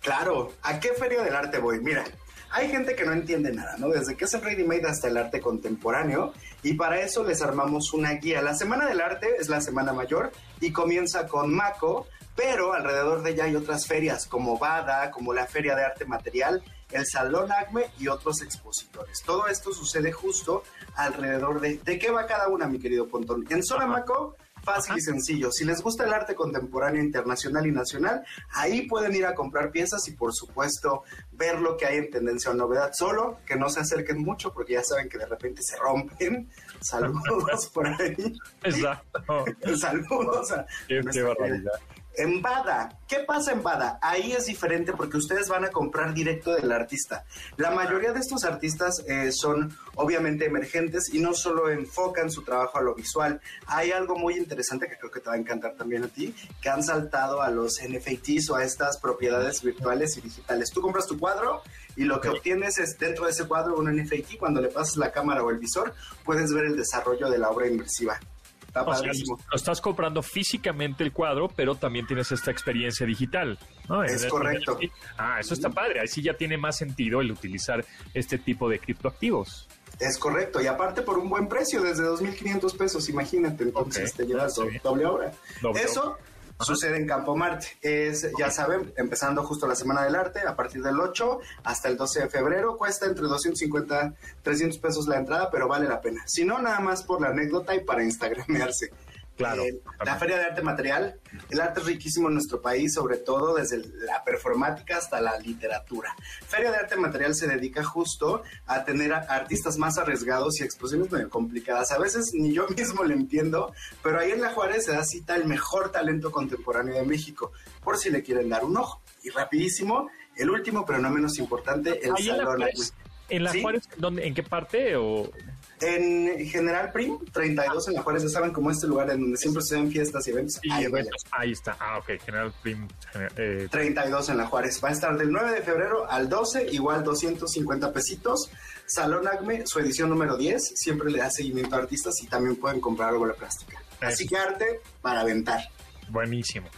S6: Claro, ¿a qué feria del arte voy? Mira, hay gente que no entiende nada, ¿no? Desde que es el ready made hasta el arte contemporáneo y para eso les armamos una guía. La Semana del Arte es la semana mayor y comienza con Maco, pero alrededor de ella hay otras ferias como Bada, como la Feria de Arte Material, el Salón Acme y otros expositores. Todo esto sucede justo alrededor de... ¿De qué va cada una, mi querido Pontón? En zona Maco Fácil y sencillo. Si les gusta el arte contemporáneo internacional y nacional, ahí pueden ir a comprar piezas y por supuesto ver lo que hay en tendencia o novedad. Solo que no se acerquen mucho porque ya saben que de repente se rompen. Saludos por ahí.
S2: Exacto.
S6: Saludos a
S2: Qué, barbaridad.
S6: En Bada, ¿qué pasa en Bada? Ahí es diferente porque ustedes van a comprar directo del artista. La mayoría de estos artistas eh, son obviamente emergentes y no solo enfocan su trabajo a lo visual. Hay algo muy interesante que creo que te va a encantar también a ti, que han saltado a los NFTs o a estas propiedades virtuales y digitales. Tú compras tu cuadro y lo que obtienes es dentro de ese cuadro un NFT. Cuando le pasas la cámara o el visor, puedes ver el desarrollo de la obra inmersiva. Está
S2: O sea,
S6: padrísimo.
S2: lo estás comprando físicamente el cuadro, pero también tienes esta experiencia digital. ¿no?
S6: Es correcto.
S2: Ah, eso está padre. Ahí sí ya tiene más sentido el utilizar este tipo de criptoactivos.
S6: Es correcto, y aparte por un buen precio, desde 2.500 pesos, imagínate, entonces
S2: Ok,
S6: te llevas
S2: está
S6: do-
S2: bien.
S6: doble obra.
S2: Doble
S6: Eso sucede en Campo Marte, es, ya saben, empezando justo la Semana del Arte, a partir del 8 hasta el 12 de febrero, cuesta entre 250, 300 pesos la entrada, pero vale la pena. Si no, nada más por la anécdota y para instagramearse.
S2: Claro,
S6: Eh, la. Feria de Arte Material, el arte es riquísimo en nuestro país, sobre todo desde la performática hasta la literatura. Feria de Arte Material se dedica justo a tener a artistas más arriesgados y exposiciones medio complicadas. A veces ni yo mismo le entiendo, pero ahí en La Juárez se da cita el mejor talento contemporáneo de México, por si le quieren dar un ojo. Y rapidísimo, el último, pero no menos importante, el
S2: Ahí en la
S6: Salón
S2: Juárez. ¿En la. Juárez, ¿dónde, ¿en qué parte? O...
S6: En General Prim, 32 en la Juárez, ya saben cómo este lugar en donde siempre se ven fiestas y eventos.
S2: Y
S6: ahí,
S2: eventos, ahí está. Ah, ok. General Prim. eh,
S6: 32 en la Juárez. Va a estar del 9 de febrero al 12, igual 250 pesitos. Salón Acme, su edición número 10, siempre le da seguimiento a artistas y también pueden comprar algo de plástica. Así que arte para aventar.
S2: buenísimo.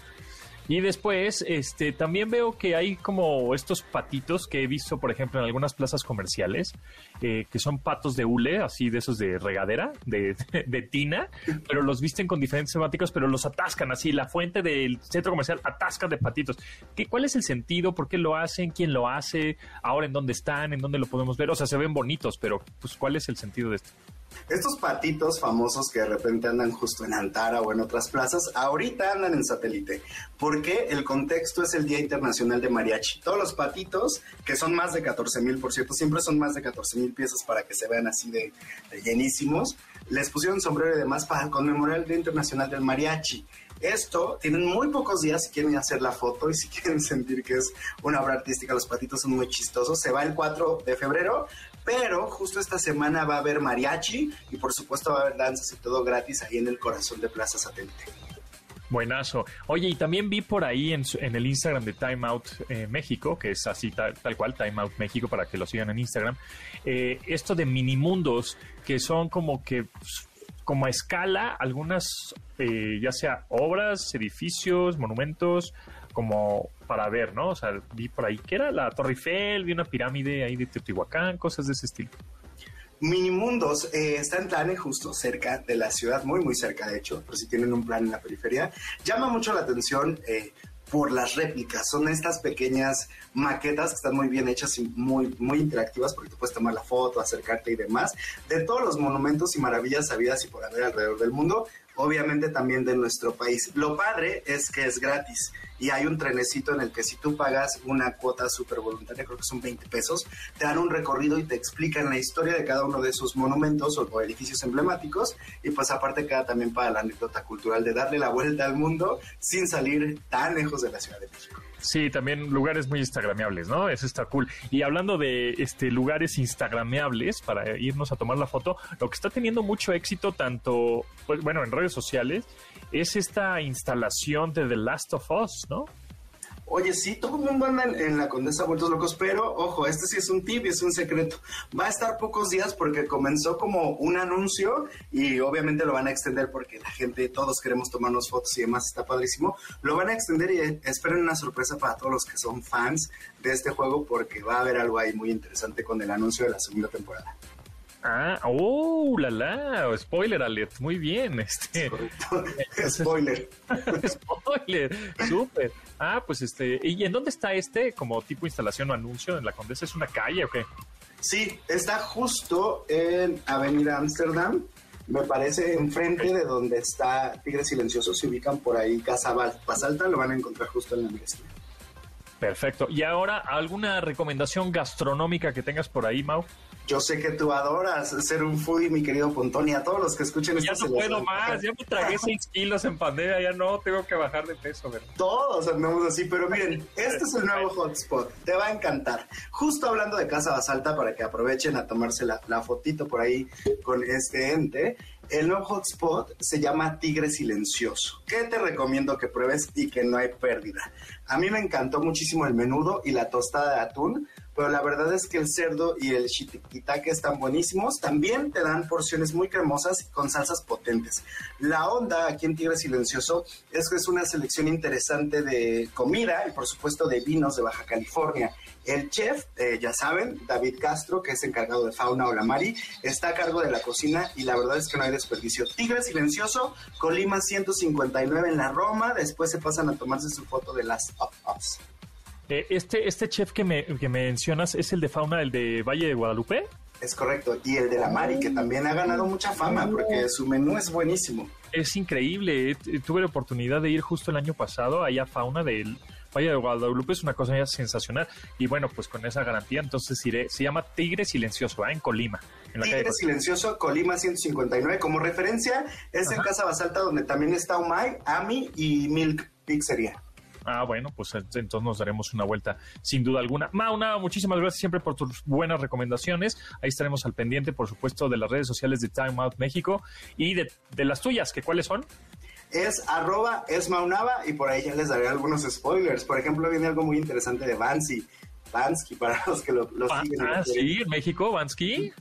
S2: Y después, este, también veo que hay como estos patitos que he visto, por ejemplo, en algunas plazas comerciales, eh, que son patos de hule, así de esos de regadera, de, tina, pero los visten con diferentes temáticas, pero los atascan así. La fuente del centro comercial atasca de patitos. ¿Qué, ¿Cuál es el sentido? ¿Por qué lo hacen? ¿Quién lo hace? ¿Ahora en dónde están? ¿En dónde lo podemos ver? O sea, se ven bonitos, pero pues, ¿cuál es el sentido de esto?
S6: Estos patitos famosos que de repente andan justo en Antara o en otras plazas, ahorita andan en satélite, porque el contexto es el Día Internacional de Mariachi. Todos los patitos, que son más de 14 mil, por cierto, siempre son más de 14 mil piezas para que se vean así de, de llenísimos, les pusieron sombrero y demás para conmemorar el Día Internacional del Mariachi. Esto, tienen muy pocos días si quieren hacer la foto y si quieren sentir que es una obra artística. Los patitos son muy chistosos. Se va el 4 de febrero, pero justo esta semana va a haber mariachi y por supuesto va a haber danzas y todo gratis ahí en el corazón de Plaza Satélite.
S2: Buenazo. Oye, y también vi por ahí en, en el Instagram de Time Out eh, México, que es así tal, tal cual, Time Out México, para que lo sigan en Instagram, eh, esto de minimundos, que son como que, pues, como a escala, algunas, eh, ya sea obras, edificios, monumentos, como para ver, ¿no? O sea, vi por ahí que era la Torre Eiffel, vi una pirámide ahí de Teotihuacán, cosas de ese estilo.
S6: Minimundos eh, está en Tlane, justo cerca de la ciudad, muy muy cerca de hecho, por si tienen un plan en la periferia. Llama mucho la atención eh, por las réplicas, son estas pequeñas maquetas que están muy bien hechas y muy, muy interactivas porque te puedes tomar la foto, acercarte y demás, de todos los monumentos y maravillas sabidas y por haber alrededor del mundo, obviamente también de nuestro país. Lo padre es que es gratis y hay un trenecito en el que si tú pagas una cuota súper voluntaria, creo que son 20 pesos, te dan un recorrido y te explican la historia de cada uno de esos monumentos o, edificios emblemáticos y pues aparte queda también para la anécdota cultural de darle la vuelta al mundo sin salir tan lejos de la Ciudad de México.
S2: Sí, también lugares muy instagrameables, ¿no? Eso está cool. Y hablando de este lugares instagrameables para irnos a tomar la foto, lo que está teniendo mucho éxito tanto, pues, bueno, en redes sociales, es esta instalación de The Last of Us, ¿no?
S6: Oye, sí, todo el mundo anda en, en la Condesa Vueltos Locos, pero ojo, este sí es un tip y es un secreto. Va a estar pocos días porque comenzó como un anuncio y obviamente lo van a extender porque la gente, todos queremos tomarnos fotos y demás, está padrísimo. Lo van a extender y esperen una sorpresa para todos los que son fans de este juego porque va a haber algo ahí muy interesante con el anuncio de la segunda temporada.
S2: Ah, oh, la la, spoiler alert, muy bien, este,
S6: Spoiler.
S2: spoiler, súper. Ah, pues este, ¿y en dónde está este como tipo instalación o anuncio en la Condesa? ¿Es una calle o qué?
S6: Sí, está justo en Avenida Amsterdam. Me parece enfrente de donde está Tigre Silencioso. Se ubican por ahí Casa Basalta, lo van a encontrar justo en la misma.
S2: Perfecto. Y ahora, ¿alguna recomendación gastronómica que tengas por ahí, Mau?
S6: Yo sé que tú adoras ser un foodie, mi querido Pontón, y a todos los que escuchen
S2: Ya
S6: esto
S2: no
S6: se les
S2: puedo más, ya me tragué 6 kilos en pandemia, ya no, tengo que bajar de peso, ¿verdad?
S6: Todos andamos así, pero miren, este es el nuevo hotspot, te va a encantar. Justo hablando de Casa Basalta, para que aprovechen a tomarse la, la fotito por ahí con este ente, el nuevo hotspot se llama Tigre Silencioso. ¿Qué te recomiendo que pruebes y que no hay pérdida? A mí me encantó muchísimo el menudo y la tostada de atún, pero la verdad es que el cerdo y el shiitake están buenísimos. También te dan porciones muy cremosas con salsas potentes. La onda aquí en Tigre Silencioso es que es una selección interesante de comida y por supuesto de vinos de Baja California. El chef, eh, ya saben, David Castro, que es encargado de Fauna Olamari, está a cargo de la cocina y la verdad es que no hay desperdicio. Tigre Silencioso, Colima 159 en la Roma, después se pasan a tomarse su foto de las Up Ups.
S2: Eh, este, este chef que me, que mencionas es el de fauna, el de Valle de Guadalupe.
S6: Es correcto. Y el de la Mari, que también ha ganado mucha fama porque su menú es buenísimo.
S2: Es increíble. eh, t- Tuve la oportunidad de ir justo el año pasado allá a fauna del Valle de Guadalupe. Es una cosa ya sensacional. Y bueno, pues con esa garantía, entonces iré. Se llama Tigre Silencioso, ¿ah? en Colima. En la calle
S6: Tigre Silencioso, Colima 159. Como referencia, es en
S2: Ajá.
S6: Casa Basalta donde también está Umay, Ami y Milk Pizzería.
S2: Ah, bueno, pues entonces nos daremos una vuelta sin duda alguna. Mauna, muchísimas gracias siempre por tus buenas recomendaciones. Ahí estaremos al pendiente, por supuesto, de las redes sociales de Time Out México y de, de las tuyas, que cuáles son
S6: es arroba esmaunaba y por ahí ya les daré algunos spoilers. Por ejemplo, viene algo muy interesante de Vansy. Vansky, para los que lo,
S2: ah, siguen. Ah, sí, en México, Vansky.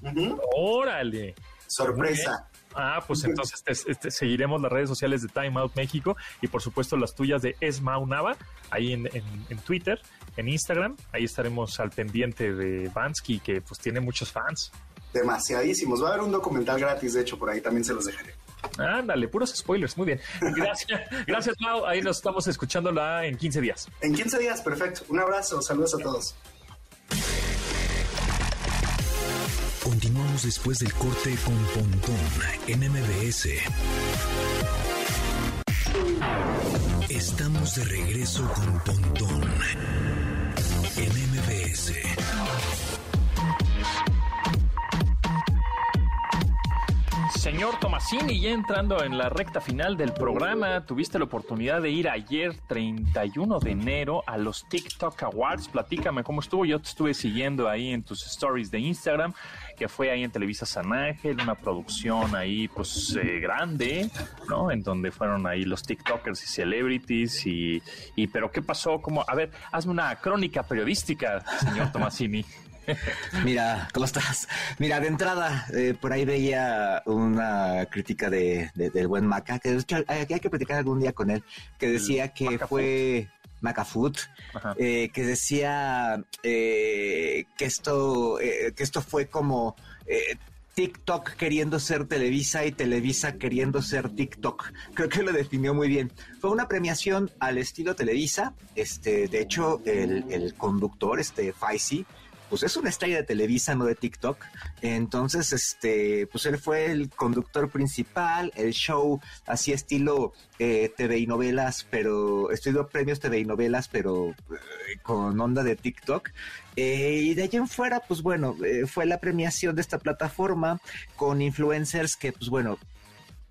S2: Órale.
S6: Sorpresa.
S2: Ah, pues entonces seguiremos las redes sociales de Time Out México y por supuesto las tuyas de Esma Unava, ahí en, en, Twitter, en Instagram. Ahí estaremos al pendiente de Vansky, que pues tiene muchos fans.
S6: Demasiadísimos. Va a haber un documental gratis, de hecho, por ahí también se los dejaré.
S2: Ándale, puros spoilers, muy bien. Gracias, gracias Mau. Ahí nos estamos escuchándola en 15 días.
S6: En 15 días, perfecto. Un abrazo, saludos a todos.
S1: Continuamos después del corte con Pontón en MBS. Estamos de regreso con Pontón en MBS.
S2: Señor Tomasini, ya entrando en la recta final del programa, tuviste la oportunidad de ir ayer, 31 de enero, a los TikTok Awards. Platícame cómo estuvo. Yo te estuve siguiendo ahí en tus stories de Instagram, que fue ahí en Televisa San Ángel, una producción ahí, pues, eh, grande, ¿no? En donde fueron ahí los TikTokers y celebrities. Y, y, pero, ¿qué pasó? Como, a ver, hazme una crónica periodística, señor Tomasini.
S7: Mira, ¿cómo estás? Mira, de entrada, eh, por ahí veía una crítica de, del buen Maca, que hay, que platicar algún día con él, que decía que fue Macafoot, eh, que decía eh, que esto, que esto fue como TikTok queriendo ser Televisa y Televisa queriendo ser TikTok. Creo que lo definió muy bien. Fue una premiación al estilo Televisa. Este, de hecho, el, el conductor, este Faisy, pues es una estrella de Televisa, no de TikTok. Entonces, este, pues él fue el conductor principal, el show así estilo eh, TV y novelas, pero estilo premios TV y novelas, pero eh, con onda de TikTok. Eh, y de allí en fuera, pues bueno, fue la premiación de esta plataforma con influencers que, pues bueno,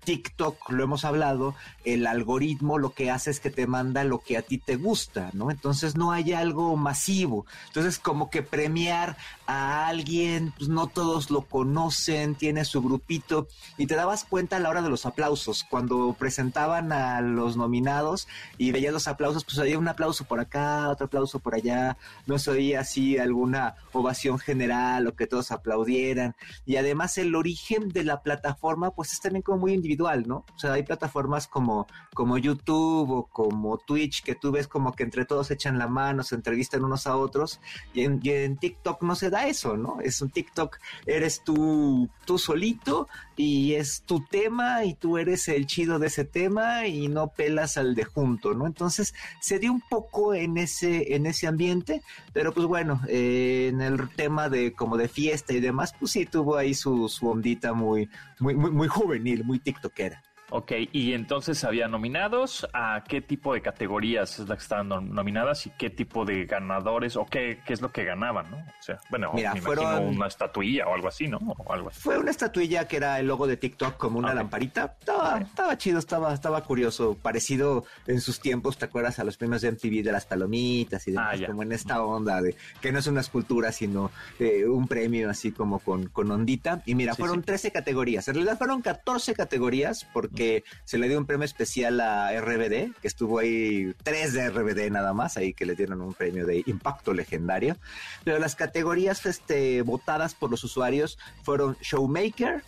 S7: TikTok, lo hemos hablado, el algoritmo lo que hace es que te manda lo que a ti te gusta, ¿no? Entonces no hay algo masivo. Entonces como que premiar a alguien, pues no todos lo conocen, tiene su grupito y te dabas cuenta a la hora de los aplausos, cuando presentaban a los nominados y veías los aplausos, pues había un aplauso por acá, otro aplauso por allá, no se oía así alguna ovación general o que todos aplaudieran y además el origen de la plataforma pues es también como muy individual, ¿no? O sea, hay plataformas como, como YouTube o como Twitch que tú ves como que entre todos echan la mano, se entrevistan unos a otros y en, y en TikTok no se eso, ¿no? Es un TikTok, eres tú, tú solito y es tu tema y tú eres el chido de ese tema y no pelas al de junto, ¿no? Entonces se dio un poco en ese, en ese ambiente, pero pues bueno, eh, en el tema de como de fiesta y demás, pues sí tuvo ahí su, su ondita muy, muy, muy, muy juvenil, muy tiktokera.
S2: Ok, y entonces había nominados a qué tipo de categorías es la que estaban nominadas y qué tipo de ganadores o qué, qué es lo que ganaban, ¿no? O sea, bueno, Mira, me fueron... una estatuilla o algo así, ¿no? O algo así.
S7: Fue una estatuilla que era el logo de TikTok como una lamparita. Estaba, estaba chido, estaba, estaba curioso, parecido en sus tiempos, ¿te acuerdas? A los premios de MTV de las palomitas y demás, ah, como en esta onda de que no es una escultura, sino eh, un premio así como con, con ondita. Y mira, fueron 13 categorías. En realidad fueron 14 categorías porque que se le dio un premio especial a RBD, que estuvo ahí tres de RBD nada más, ahí que le dieron un premio de impacto legendario. Pero las categorías este, votadas por los usuarios fueron Showmaker,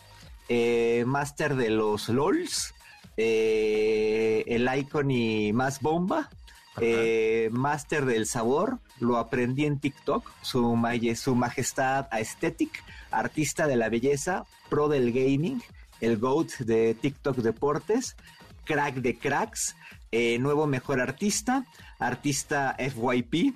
S7: eh, Master de los LOLs, eh, el Icon y Más Bomba, eh, Master del Sabor, lo aprendí en TikTok, su, su Majestad Aesthetic, Artista de la Belleza, Pro del Gaming, el GOAT de TikTok Deportes, Crack de Cracks, eh, Nuevo Mejor Artista, Artista FYP,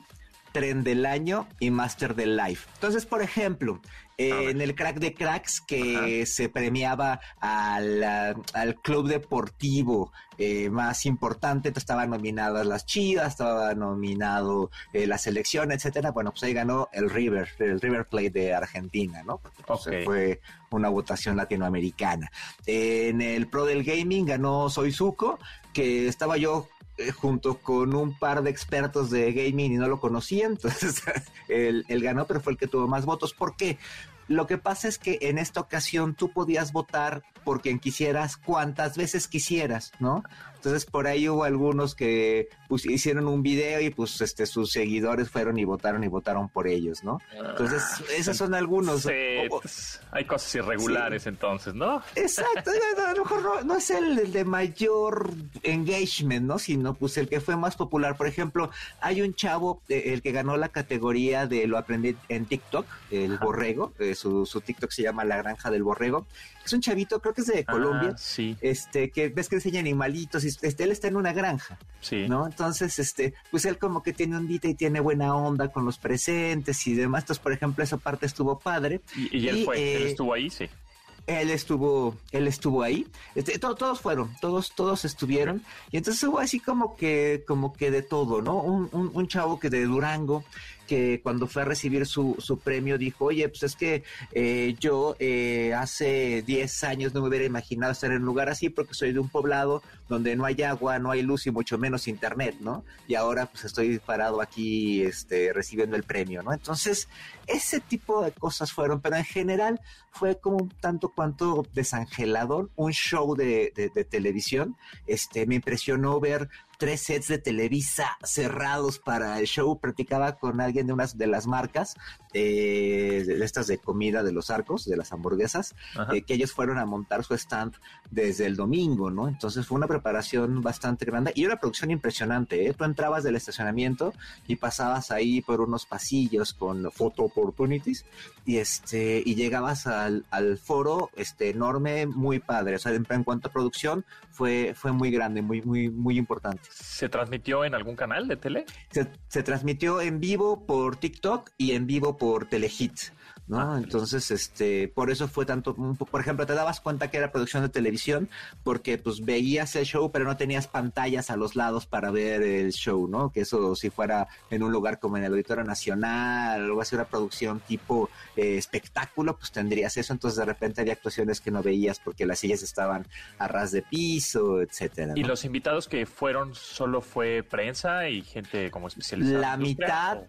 S7: Trend del Año y Master del Life. Entonces, por ejemplo, en el crack de cracks que se premiaba al, al club deportivo eh, más importante, estaban nominadas las Chivas, estaba nominado eh, la selección, etcétera. Bueno, pues ahí ganó el River, el River Plate de Argentina, ¿no? Porque pues, fue una votación latinoamericana. en el Pro del Gaming ganó Soy Suco, que estaba yo eh, junto con un par de expertos de gaming y no lo conocían, entonces él, él ganó, pero fue el que tuvo más votos. ¿Por qué? Lo que pasa es que en esta ocasión tú podías votar por quien quisieras cuantas veces quisieras, ¿no? Entonces por ahí hubo algunos que pues, hicieron un video y pues este sus seguidores fueron y votaron y votaron por ellos, ¿no? Entonces
S2: Ah,
S7: esos son algunos.
S2: Sí,
S7: O- o-
S2: hay cosas irregulares entonces, ¿no?
S7: Exacto, a lo mejor no, no es el, el de mayor engagement, ¿no? Sino pues el que fue más popular. Por ejemplo, hay un chavo, eh, el que ganó la categoría de lo aprendí en TikTok, el borrego, eh, su, su TikTok se llama La Granja del Borrego. Es un chavito, creo que es de Colombia.
S2: Ah, sí,
S7: Este, que ves que enseña animalitos, y este, él está en una granja,
S2: sí.
S7: ¿no? Entonces, este, pues él como que tiene ondita y tiene buena onda con los presentes y demás. Entonces, por ejemplo, esa parte estuvo padre.
S2: Y, y él
S7: Y,
S2: fue, él
S7: eh,
S2: estuvo ahí, sí.
S7: Él estuvo, él estuvo ahí. Este, to- todos fueron, todos, todos estuvieron. Y entonces hubo así como que, como que de todo, ¿no? Un, un, un chavo que de Durango, que cuando fue a recibir su, su premio dijo, oye, pues es que eh, yo eh, hace 10 años no me hubiera imaginado estar en un lugar así porque soy de un poblado donde no hay agua, no hay luz y mucho menos internet, ¿no? Y ahora pues estoy parado aquí este, recibiendo el premio, ¿no? Entonces, ese tipo de cosas fueron, pero en general fue como un tanto cuanto desangelador, un show de, de- de televisión. Este, me impresionó ver tres sets de Televisa cerrados para el show. Practicaba con alguien de unas de las marcas, eh, de estas de comida de los arcos, de las hamburguesas, eh, que ellos fueron a montar su stand desde el domingo, ¿no? Entonces fue una preparación bastante grande y una producción impresionante, ¿eh? Tú entrabas del estacionamiento y pasabas ahí por unos pasillos con photo opportunities y este y llegabas al, al foro este enorme muy padre o sea en, en cuanto a producción fue fue muy grande muy muy muy importante
S2: ¿Se transmitió en algún canal de tele?
S7: se, se transmitió en vivo por TikTok y en vivo por Telehit ¿no?
S2: Ah,
S7: Entonces, este, por eso fue tanto, por ejemplo, te dabas cuenta que era producción de televisión porque pues veías el show pero no tenías pantallas a los lados para ver el show, ¿no? Que eso si fuera en un lugar como en el Auditorio Nacional, algo así, una producción tipo eh, espectáculo, pues tendrías eso, entonces de repente había actuaciones que no veías porque las sillas estaban a ras de piso, etcétera.
S2: ¿Y
S7: ¿no?
S2: los invitados que fueron solo fue prensa y gente como especializada?
S7: La mitad.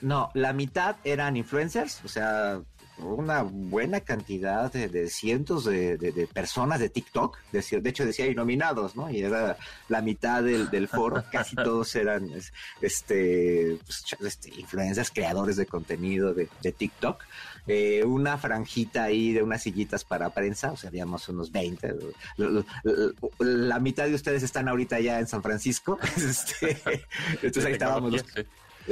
S7: No, la mitad eran influencers, o sea, una buena cantidad de, de cientos de, de- de personas de TikTok, de, de hecho decía y nominados, ¿no? Y era la mitad del, del foro, casi todos eran es- este, pues, este, influencers, creadores de contenido de, TikTok. Eh, una franjita ahí de unas sillitas para prensa, o sea, habíamos unos 20. L- l- l- La mitad de ustedes están ahorita ya en San Francisco. Este, entonces ahí estábamos los.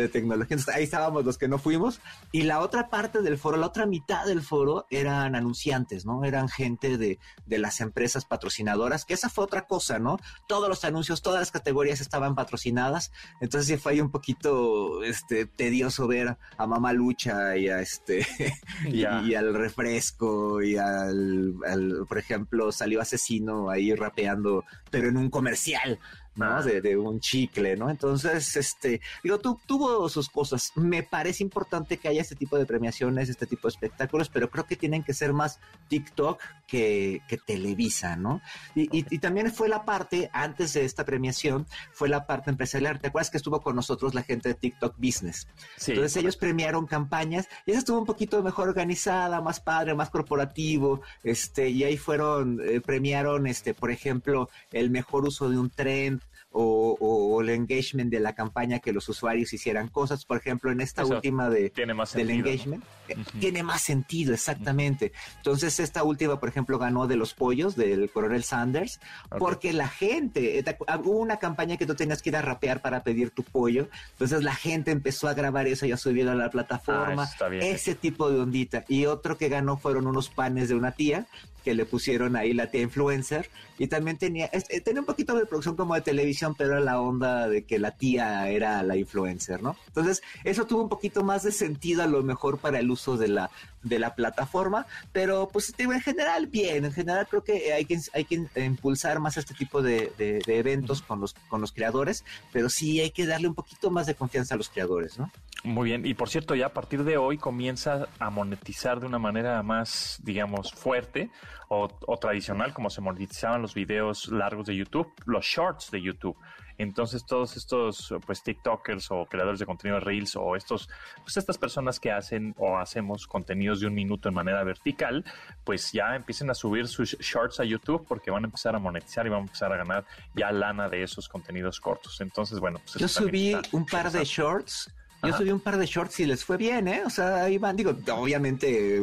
S7: De tecnología. Entonces, ahí estábamos los que no fuimos. Y la otra parte del foro, la otra mitad del foro eran anunciantes, ¿no? Eran gente de, de las empresas patrocinadoras, que esa fue otra cosa, ¿no? Todos los anuncios, todas las categorías estaban patrocinadas. Entonces sí fue ahí un poquito este, tedioso ver a Mamá Lucha y a este y, y al refresco y al, al, por ejemplo, salió asesino ahí rapeando, pero en un comercial. ¿No? De, de un chicle, ¿no? Entonces, este, digo, tu- tuvo sus cosas. Me parece importante que haya este tipo de premiaciones, este tipo de espectáculos, pero creo que tienen que ser más TikTok que, que Televisa, ¿no? Y, y- y también fue la parte, antes de esta premiación, fue la parte empresarial. ¿Te acuerdas que estuvo con nosotros la gente de TikTok Business?
S2: Sí,
S7: Entonces ellos premiaron campañas y esa estuvo un poquito mejor organizada, más padre, más corporativo, este, y ahí fueron, eh, premiaron, este, por ejemplo, el mejor uso de un trend o, o- o el engagement de la campaña, que los usuarios hicieran cosas, por ejemplo, en esta
S2: Eso
S7: última de,
S2: tiene más
S7: del
S2: sentido. ¿no?
S7: engagement, eh,
S2: Ujú.
S7: tiene más sentido, exactamente. Entonces esta última, por ejemplo, ganó de los pollos del coronel Sanders,
S2: Ok.
S7: porque la gente, eh, ah, hubo una campaña que tú tenías que ir a rapear para pedir tu pollo, entonces la gente empezó a grabar eso y a subirlo a la plataforma,
S2: Ah, bien.
S7: ese tipo de ondita. Y otro que ganó fueron unos panes de una tía que le pusieron ahí la tía influencer y también tenía es- eh, tenía un poquito de producción como de televisión pero era la onda de que la tía era la influencer no entonces eso tuvo un poquito más de sentido a lo mejor para el uso de la de la plataforma pero pues en general bien en general creo que hay que hay que impulsar más este tipo de, de- de eventos con los con los creadores pero sí hay que darle un poquito más de confianza a los creadores no
S2: Muy bien, y por cierto, ya a partir de hoy comienza a monetizar de una manera más, digamos, fuerte o, o tradicional, como se monetizaban los videos largos de YouTube, los shorts de YouTube. Entonces todos estos pues TikTokers o creadores de contenido Reels o estos pues estas personas que hacen o hacemos contenidos de un minuto en manera vertical, pues ya empiecen a subir sus shorts a YouTube porque van a empezar a monetizar y van a empezar a ganar ya lana de esos contenidos cortos. Entonces, bueno, pues
S7: yo subí un par de shorts yo subí un par de shorts y les fue bien, ¿eh? O sea, ahí van, digo, obviamente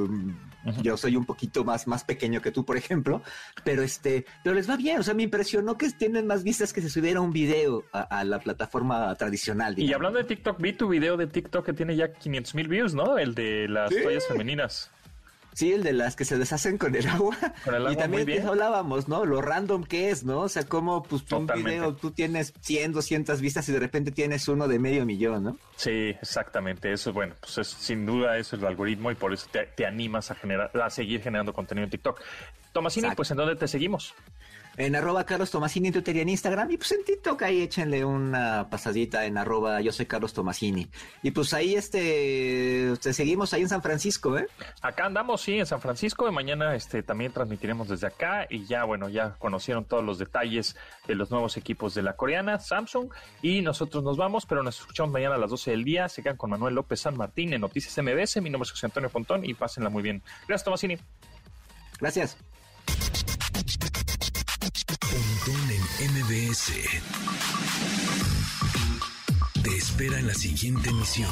S7: yo soy un poquito más, más pequeño que tú, por ejemplo, pero este, pero les va bien, o sea, me impresionó que tienen más vistas que si subiera un video a, la plataforma tradicional.
S2: Y hablando de TikTok, vi tu video de TikTok que tiene ya 500 mil views, ¿no? El de las toallas femeninas.
S7: Sí, el de las que se deshacen con el agua. y también de hablábamos, ¿no? Lo random que es, ¿no? O sea, como pues un video tú tienes 100, 200 vistas y de repente tienes uno de medio millón, ¿no?
S2: Sí, exactamente. Eso, bueno, pues es, sin duda eso es el algoritmo y por eso te, animas a generar, a seguir generando contenido en TikTok. Tomasini, pues ¿en dónde te seguimos?
S7: En arroba Carlos Tomasini en Twitter y en Instagram. Y pues en TikTok ahí échenle una pasadita en arroba yo soy Carlos Tomasini. Y pues ahí este te seguimos ahí en San Francisco, ¿eh?
S2: Acá andamos, sí, en San Francisco. Y mañana este también transmitiremos desde acá. Y ya, bueno, ya conocieron todos los detalles de los nuevos equipos de la coreana, Samsung. Y nosotros nos vamos, pero nos escuchamos mañana a las 12 del día. Se quedan con Manuel López San Martín en Noticias MBS. Mi nombre es José Antonio Pontón y pásenla muy bien. Gracias, Tomasini.
S7: Gracias.
S1: Pontón en MBS. Te espera en la siguiente emisión.